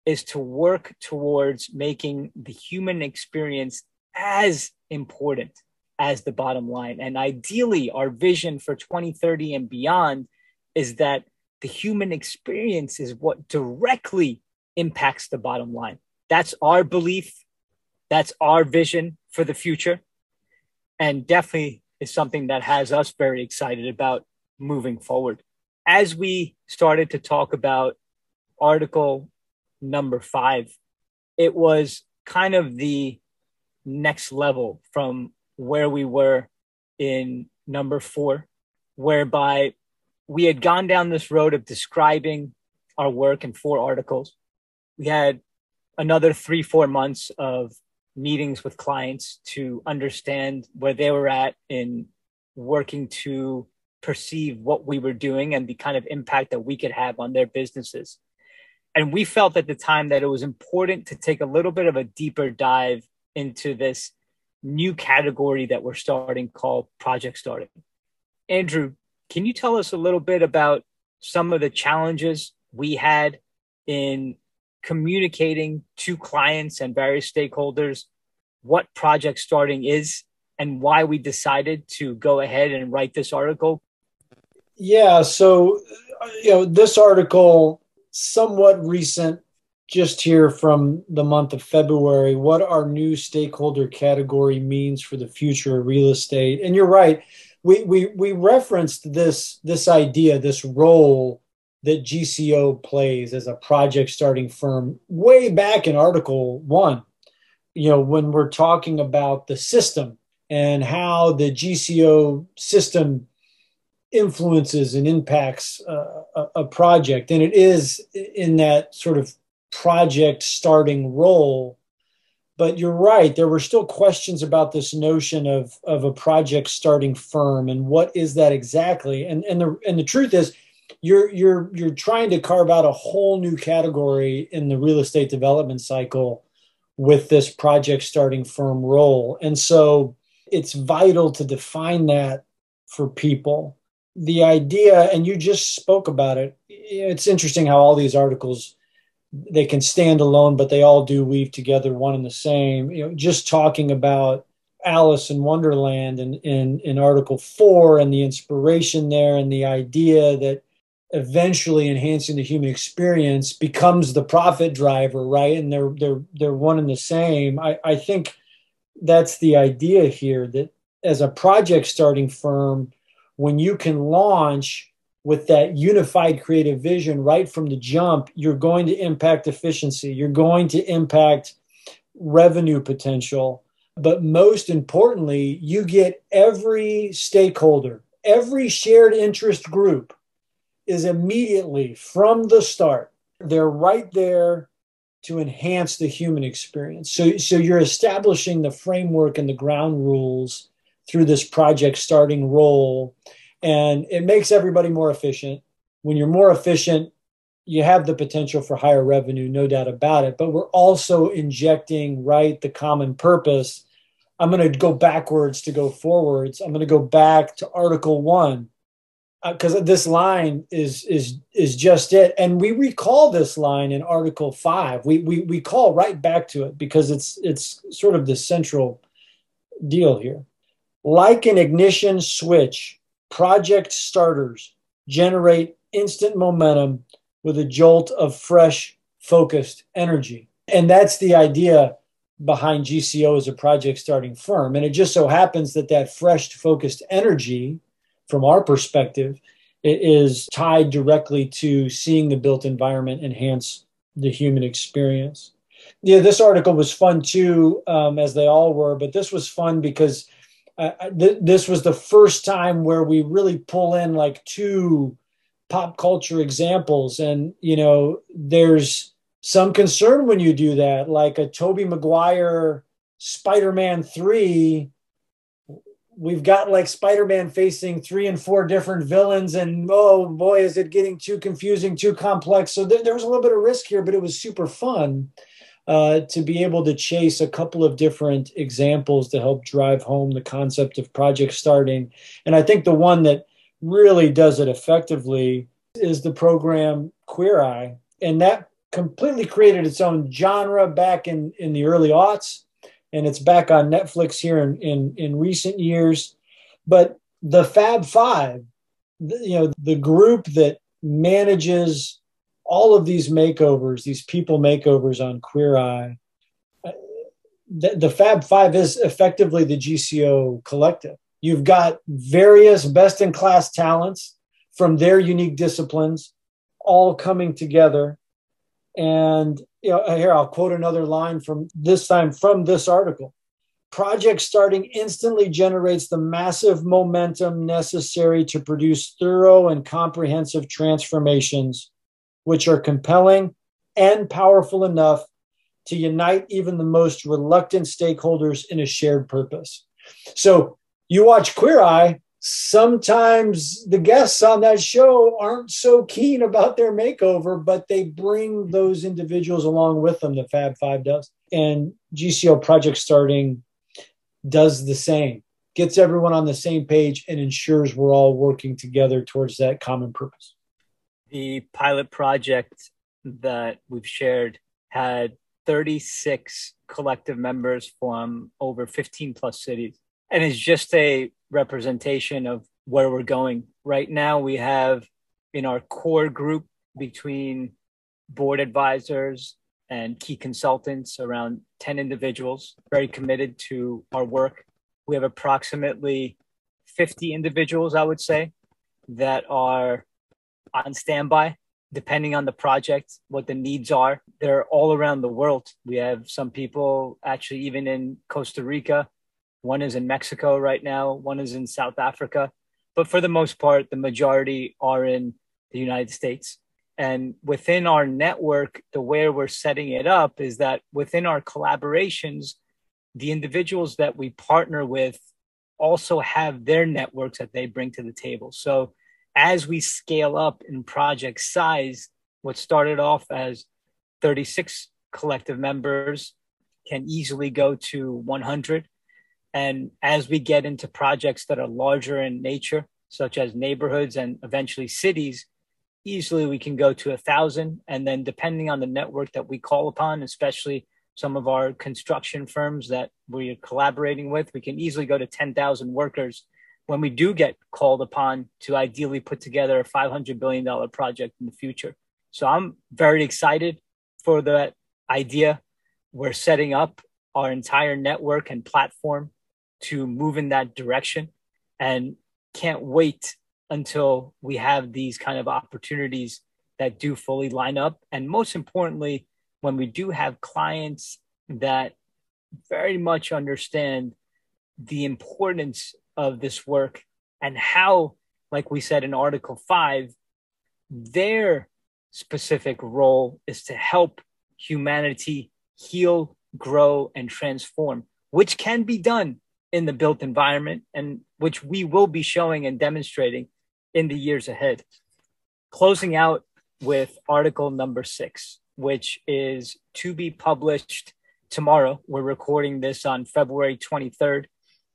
is to work towards making the human experience as important as the bottom line. And ideally, our vision for 2030 and beyond is that the human experience is what directly impacts the bottom line. That's our belief. That's our vision for the future. And definitely is something that has us very excited about moving forward. As we started to talk about article number five, it was kind of the next level from where we were in number four, whereby we had gone down this road of describing our work in four articles. We had another three, four months of meetings with clients to understand where they were at in working to perceive what we were doing and the kind of impact that we could have on their businesses. And we felt at the time that it was important to take a little bit of a deeper dive into this new category that we're starting called project starting. Andrew, can you tell us a little bit about some of the challenges we had in communicating to clients and various stakeholders what project starting is and why we decided to go ahead and write this article? Yeah, so you know, this article somewhat recent just here from the month of February what our new stakeholder category means for the future of real estate. And you're right, we we we referenced this this idea, this role that GCO plays as a project starting firm way back in Article 1. You know, when we're talking about the system and how the GCO system influences and impacts uh, a, a project. And it is in that sort of project starting role. But you're right, there were still questions about this notion of, of a project starting firm and what is that exactly? And, and, the, and the truth is, you're you're you're trying to carve out a whole new category in the real estate development cycle with this project starting firm role. And so it's vital to define that for people. The idea and you just spoke about it it's interesting how all these articles they can stand alone but they all do weave together one and the same. You know just talking about alice in wonderland in, in, in article four and the inspiration there and the idea that eventually enhancing the human experience becomes the profit driver right? And they're they're they're one and the same. I i think that's the idea here that as a project starting firm when you can launch with that unified creative vision right from the jump you're going to impact efficiency you're going to impact revenue potential. But most importantly you get every stakeholder every shared interest group is immediately from the start, they're right there to enhance the human experience. So, so you're establishing the framework and the ground rules through this project starting role. And it makes everybody more efficient. When you're more efficient, you have the potential for higher revenue, no doubt about it. But we're also injecting, right, the common purpose. I'm going to go backwards to go forwards. I'm going to go back to Article One because uh, this line is is is just it. And we recall this line in article 5 we, we we call right back to it because it's it's sort of the central deal here. Like an ignition switch project starters generate instant momentum with a jolt of fresh focused energy. And that's the idea behind gco as a project starting firm. And it just so happens that that fresh focused energy from our perspective, it is tied directly to seeing the built environment enhance the human experience. Yeah, this article was fun too, um, as they all were, but this was fun because uh, th- this was the first time where we really pull in like two pop culture examples. And, you know, there's some concern when you do that, like a Tobey Maguire Spider Man 3 we've got like Spider-Man facing three and four different villains, and oh boy, is it getting too confusing, too complex. So th- there was a little bit of risk here, but it was super fun uh, to be able to chase a couple of different examples to help drive home the concept of project starting. And I think the one that really does it effectively is the program Queer Eye, and that completely created its own genre back in in the early aughts and it's back on Netflix here in, in, in recent years. But the Fab Five, you know, the group that manages all of these makeovers, these people makeovers on Queer Eye, uh, the, the Fab Five is effectively the GCO collective. You've got various best in class talents from their unique disciplines all coming together. And you know, here I'll quote another line from this time from this article. Project starting instantly generates the massive momentum necessary to produce thorough and comprehensive transformations, which are compelling and powerful enough to unite even the most reluctant stakeholders in a shared purpose. So you watch Queer Eye, sometimes the guests on that show aren't so keen about their makeover, but they bring those individuals along with them, the Fab Five does. And GCO Project Starting does the same, gets everyone on the same page and ensures we're all working together towards that common purpose. The pilot project that we've shared had 36 collective members from over 15 plus cities. And it's just a representation of where we're going. Right now, we have in our core group between board advisors and key consultants around 10 individuals very committed to our work. We have approximately 50 individuals, I would say, that are on standby depending on the project, what the needs are. They're all around the world. We have some people actually even in Costa Rica one is in Mexico right now, one is in South Africa. But for the most part, the majority are in the United States. And within our network, the way we're setting it up is that within our collaborations, the individuals that we partner with also have their networks that they bring to the table. So as we scale up in project size, what started off as 36 collective members can easily go to 100 and as we get into projects that are larger in nature, such as neighborhoods and eventually cities, easily we can go to a thousand. And then depending on the network that we call upon, especially some of our construction firms that we're collaborating with, we can easily go to 10,000 workers when we do get called upon to ideally put together a $500 billion project in the future. So I'm very excited for that idea. We're setting up our entire network and platform to move in that direction and can't wait until we have these kind of opportunities that do fully line up. And most importantly, when we do have clients that very much understand the importance of this work and how, like we said in Article 5, their specific role is to help humanity heal, grow, and transform, which can be done in the built environment and which we will be showing and demonstrating in the years ahead. Closing out with article number six, which is to be published tomorrow. We're recording this on February 23rd,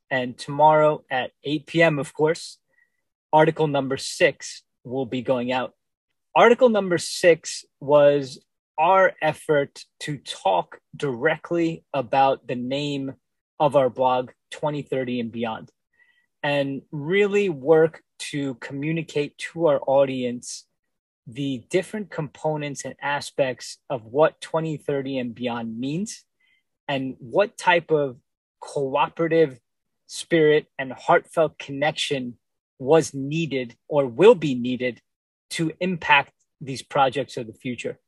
and tomorrow at 8 p.m., of course, article number six will be going out. Article number six was our effort to talk directly about the name of our blog, 2030 and beyond, and really work to communicate to our audience the different components and aspects of what 2030 and beyond means and what type of cooperative spirit and heartfelt connection was needed or will be needed to impact these projects of the future.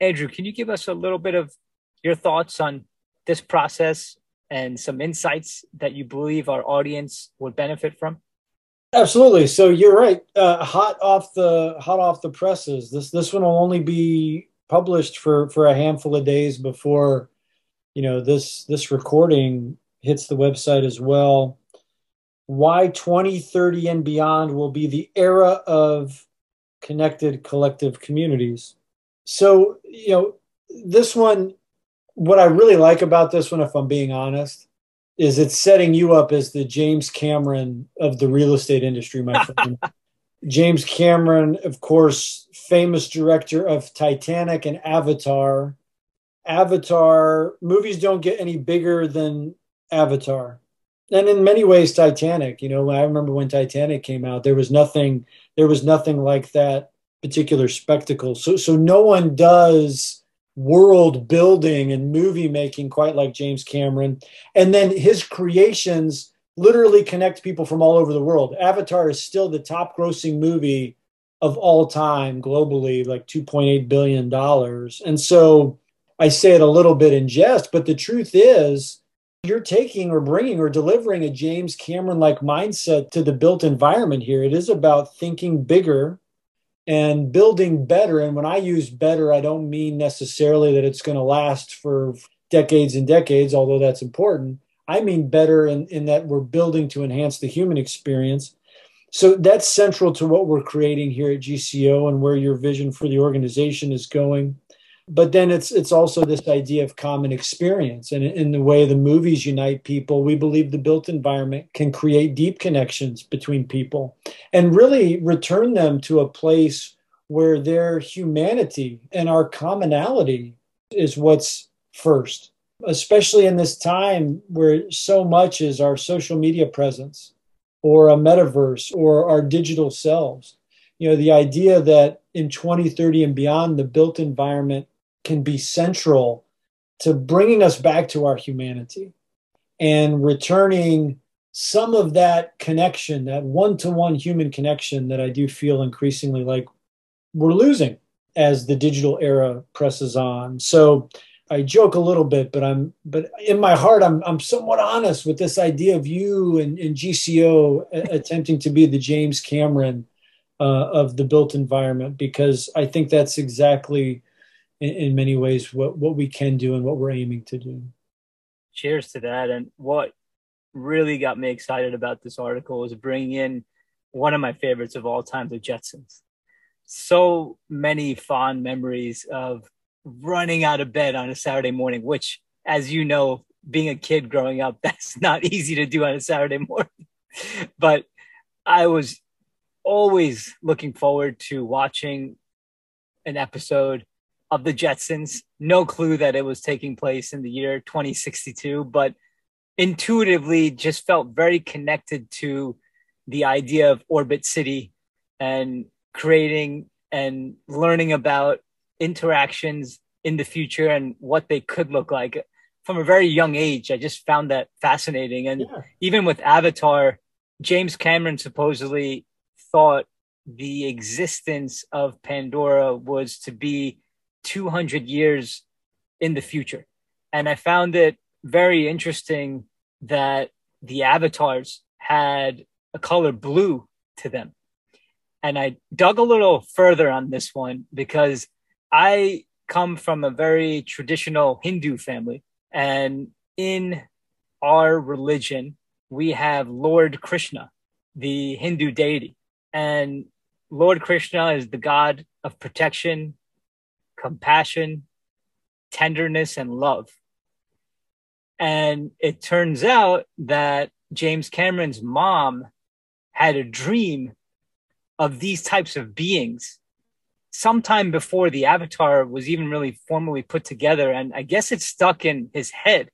Andrew, can you give us a little bit of your thoughts on this process and some insights that you believe our audience would benefit from? Absolutely. So you're right. Uh, hot off the hot off the presses. This this one will only be published for for a handful of days before you know this this recording hits the website as well. Why 2030 and beyond will be the era of connected collective communities. So, you know, this one, what I really like about this one, if I'm being honest, is it's setting you up as the James Cameron of the real estate industry, my [LAUGHS] friend. James Cameron, of course, famous director of Titanic and Avatar. Avatar movies don't get any bigger than Avatar. And in many ways, Titanic, you know, I remember when Titanic came out, there was nothing, there was nothing like that particular spectacle. So, so no one does world building and movie making quite like James Cameron. And then his creations literally connect people from all over the world. Avatar is still the top grossing movie of all time globally, like $2.8 billion. And so I say it a little bit in jest, but the truth is, you're taking or bringing or delivering a James Cameron like mindset to the built environment here. It is about thinking bigger and building better. And when I use better, I don't mean necessarily that it's going to last for decades and decades, although that's important. I mean better in, in that we're building to enhance the human experience. So that's central to what we're creating here at GCO and where your vision for the organization is going but then it's it's also this idea of common experience. And in the way the movies unite people we believe the built environment can create deep connections between people and really return them to a place where their humanity and our commonality is what's first especially in this time where so much is our social media presence or a metaverse or our digital selves. You know the idea that in 2030 and beyond the built environment can be central to bringing us back to our humanity and returning some of that connection, that one to one human connection that I do feel increasingly like we're losing as the digital era presses on. So I joke a little bit, but I'm but in my heart I'm I'm somewhat honest with this idea of you and, and GCO attempting to be the James Cameron uh, of the built environment because I think that's exactly in, in many ways what, what we can do and what we're aiming to do. Cheers to that. And what really got me excited about this article was bringing in one of my favorites of all time, the Jetsons. So many fond memories of running out of bed on a Saturday morning, which, as you know, being a kid growing up, [LAUGHS] that's not easy to do on a Saturday morning. [LAUGHS] but I was always looking forward to watching an episode of the Jetsons. No clue that it was taking place in the year 2062, but intuitively just felt very connected to the idea of Orbit City and creating and learning about interactions in the future and what they could look like from a very young age. I just found that fascinating. And yeah. even with Avatar, James Cameron supposedly thought the existence of Pandora was to be 200 years in the future. And I found it very interesting that the avatars had a color blue to them. And I dug a little further on this one because I come from a very traditional Hindu family. And in our religion, we have Lord Krishna, the Hindu deity. And Lord Krishna is the god of protection, compassion, tenderness, and love. And it turns out that James Cameron's mom had a dream of these types of beings sometime before the avatar was even really formally put together and i guess it stuck in his head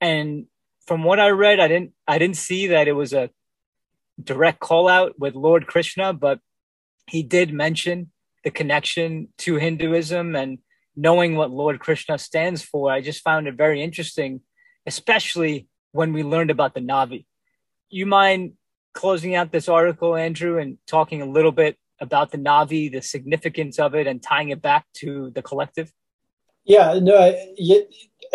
and from what i read i didn't i didn't see that it was a direct call out with lord krishna but he did mention the connection to hinduism and knowing what lord krishna stands for i just found it very interesting especially when we learned about the navi you mind closing out this article andrew and talking a little bit about the Navi, the significance of it, and tying it back to the collective? Yeah, no,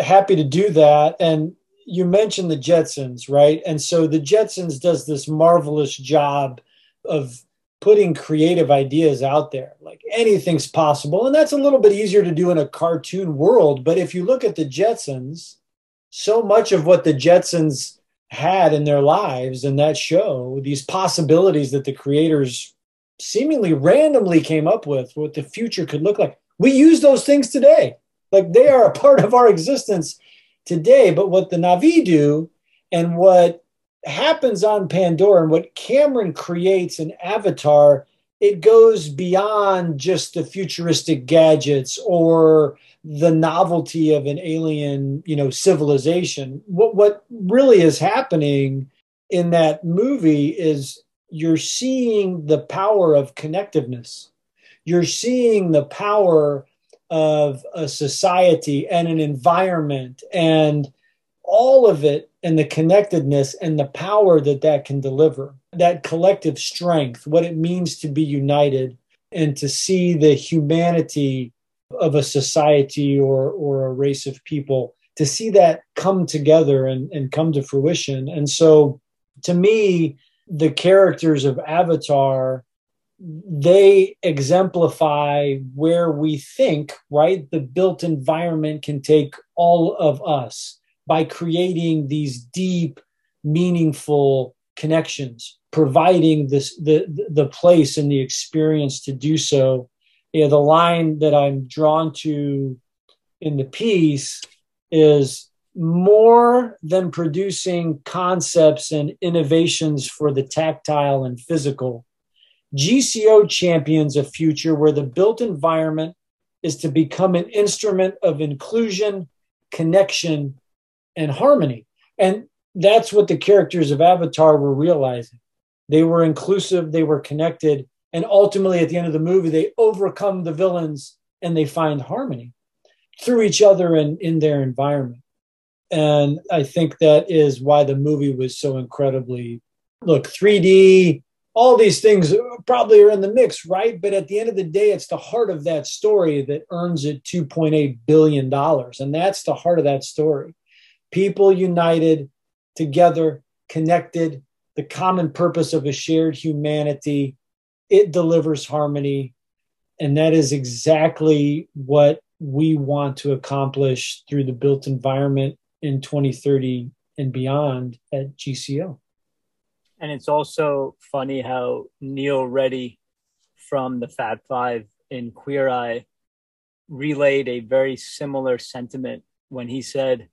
happy to do that. And you mentioned the Jetsons, right? And so the Jetsons does this marvelous job of putting creative ideas out there. Like anything's possible. And that's a little bit easier to do in a cartoon world. But if you look at the Jetsons, so much of what the Jetsons had in their lives in that show, these possibilities that the creators seemingly randomly came up with what the future could look like. We use those things today. Like they are a part of our existence today. But what the Navi do and what happens on Pandora and what Cameron creates in Avatar, it goes beyond just the futuristic gadgets or the novelty of an alien, you know, civilization. What what really is happening in that movie is you're seeing the power of connectiveness. You're seeing the power of a society and an environment and all of it and the connectedness and the power that that can deliver that collective strength what it means to be united and to see the humanity of a society or or a race of people to see that come together and, and come to fruition and so to me the characters of Avatar, they exemplify where we think, right? The built environment can take all of us by creating these deep, meaningful connections, providing this the the place and the experience to do so. Yeah, the line that I'm drawn to in the piece is more than producing concepts and innovations for the tactile and physical. GCO champions a future where the built environment is to become an instrument of inclusion, connection, and harmony. And that's what the characters of Avatar were realizing. They were inclusive, they were connected, and ultimately at the end of the movie, they overcome the villains and they find harmony through each other and in their environment and I think that is why the movie was so incredibly look 3D. All these things probably are in the mix, right? But at the end of the day, it's the heart of that story that earns it $2.8 billion. And that's the heart of that story. People united together, connected, the common purpose of a shared humanity. It delivers harmony. And that is exactly what we want to accomplish through the built environment in 2030 and beyond at GCO. And it's also funny how Neal Reddy from the Fab Five in Queer Eye relayed a very similar sentiment when he said,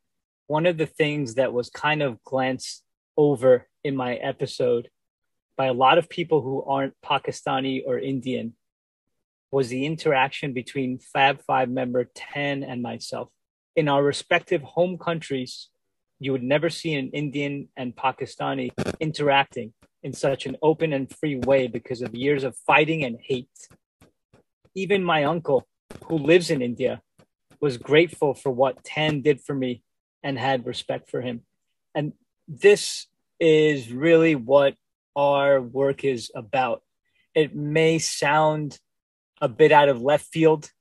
One of the things that was kind of glanced over in my episode by a lot of people who aren't Pakistani or Indian was the interaction between Fab Five member Tan and myself in our respective home countries, you would never see an Indian and Pakistani interacting in such an open and free way because of years of fighting and hate. Even my uncle, who lives in India, was grateful for what Tan did for me and had respect for him. And this is really what our work is about. It may sound a bit out of left field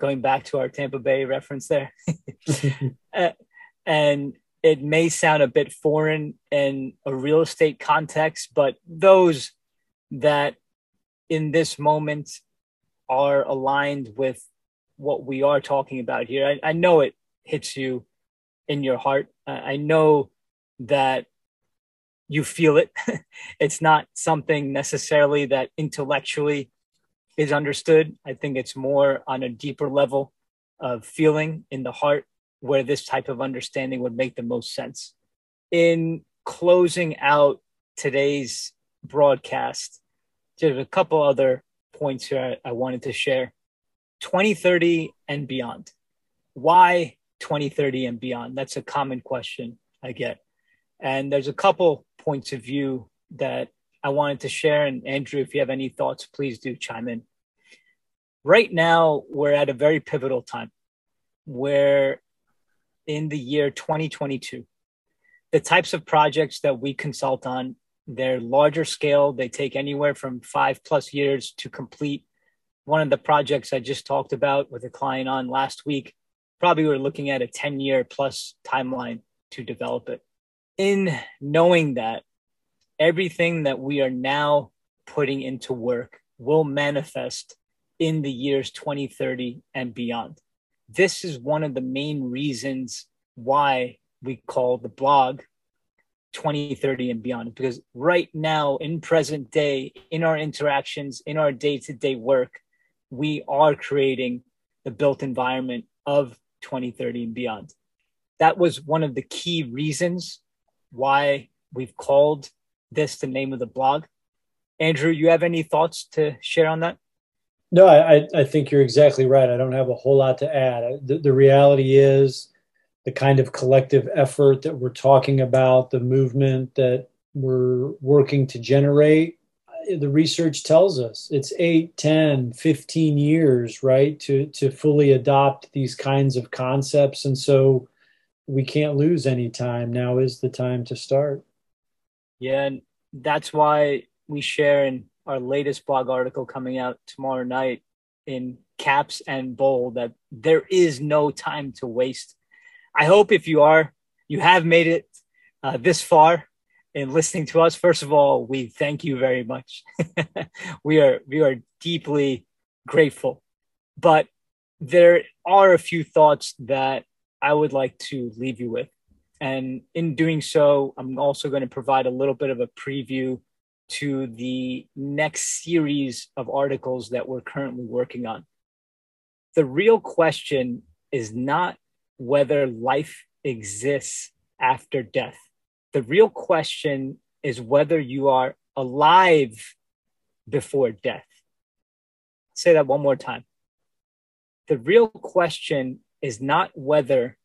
going back to our Tampa Bay reference there. [LAUGHS] uh, and it may sound a bit foreign in a real estate context, but those that in this moment are aligned with what we are talking about here, I, I know it hits you in your heart. I know that you feel it. [LAUGHS] it's not something necessarily that intellectually is understood. I think it's more on a deeper level of feeling in the heart where this type of understanding would make the most sense. In closing out today's broadcast, there's a couple other points here I, I wanted to share. 2030 and beyond. Why 2030 and beyond? That's a common question I get. And there's a couple points of view that I wanted to share. And Andrew, if you have any thoughts, please do chime in. Right now, we're at a very pivotal time where in the year 2022, the types of projects that we consult on, they're larger scale. They take anywhere from five plus years to complete. One of the projects I just talked about with a client on last week, probably we're looking at a 10 year plus timeline to develop it. In knowing that, everything that we are now putting into work will manifest in the years 2030 and beyond. This is one of the main reasons why we call the blog 2030 and beyond because right now in present day in our interactions in our day-to-day work we are creating the built environment of 2030 and beyond. That was one of the key reasons why we've called this the name of the blog. Andrew you have any thoughts to share on that? No i i think you're exactly right. I don't have a whole lot to add. The, the reality is the kind of collective effort that we're talking about, the movement that we're working to generate, the research tells us it's 8, 10, 15 years, right, to, to fully adopt these kinds of concepts. And so we can't lose any time. Now is the time to start. Yeah, and that's why we share in our latest blog article coming out tomorrow night in caps and bold that there is no time to waste I hope if you are, you have made it uh, this far in listening to us. First of all, we thank you very much. [LAUGHS] we are we are deeply grateful. But there are a few thoughts that I would like to leave you with. And in doing so, I'm also going to provide a little bit of a preview to the next series of articles that we're currently working on. The real question is not whether life exists after death. The real question is whether you are alive before death. say that one more time. The real question is not whether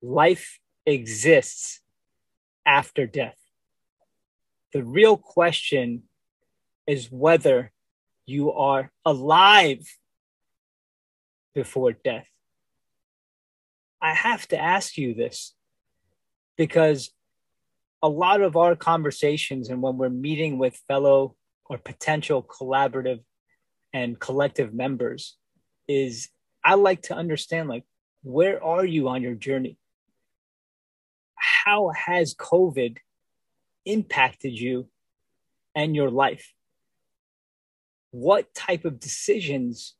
life exists after death. The real question is whether you are alive before death. I have to ask you this because a lot of our conversations and when we're meeting with fellow or potential collaborative and collective members is I like to understand like where are you on your journey? How has COVID impacted you and your life? What type of decisions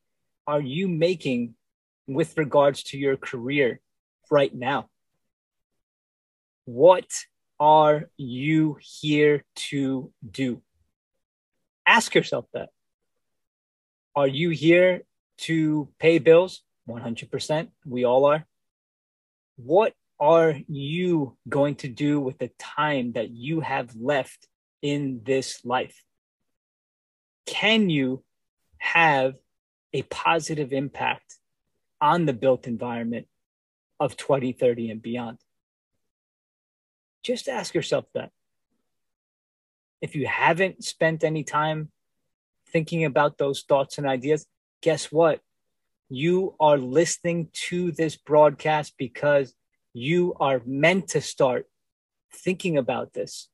are you making with regards to your career right now? What are you here to do? Ask yourself that. Are you here to pay bills? 100%. We all are. What are you going to do with the time that you have left in this life? Can you have a positive impact on the built environment of 2030 and beyond? Just ask yourself that. If you haven't spent any time thinking about those thoughts and ideas, guess what? You are listening to this broadcast because you are meant to start thinking about this.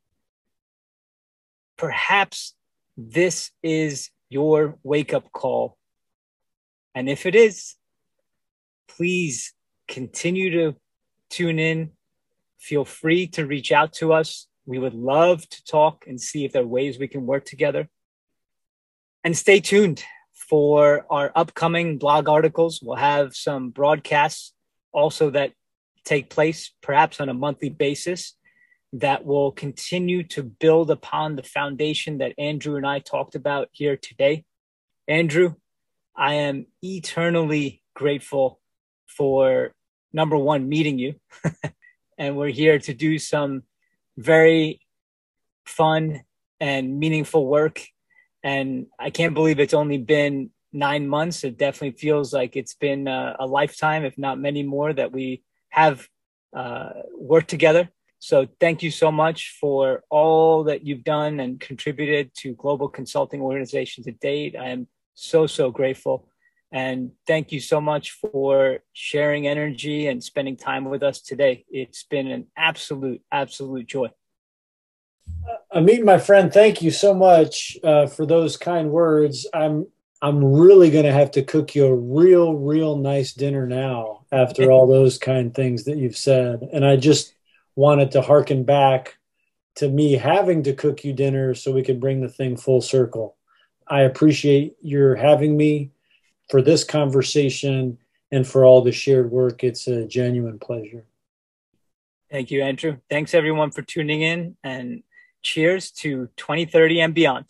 Perhaps this is your wake up call. And if it is, please continue to tune in. Feel free to reach out to us. We would love to talk and see if there are ways we can work together. And stay tuned for our upcoming blog articles. We'll have some broadcasts also that take place perhaps on a monthly basis that will continue to build upon the foundation that Andrew and I talked about here today. Andrew, I am eternally grateful for number one, meeting you. [LAUGHS] and we're here to do some very fun and meaningful work. And I can't believe it's only been nine months. It definitely feels like it's been a, a lifetime, if not many more, that we have uh, worked together. So thank you so much for all that you've done and contributed to global consulting organization to date. I am so, so grateful. And thank you so much for sharing energy and spending time with us today. It's been an absolute, absolute joy. Amit, my friend, thank you so much uh, for those kind words. I'm I'm really going to have to cook you a real, real nice dinner now after [LAUGHS] all those kind things that you've said. And I just wanted to harken back to me having to cook you dinner so we could bring the thing full circle. I appreciate your having me for this conversation and for all the shared work. It's a genuine pleasure. Thank you, Andrew. Thanks everyone for tuning in and cheers to 2030 and beyond.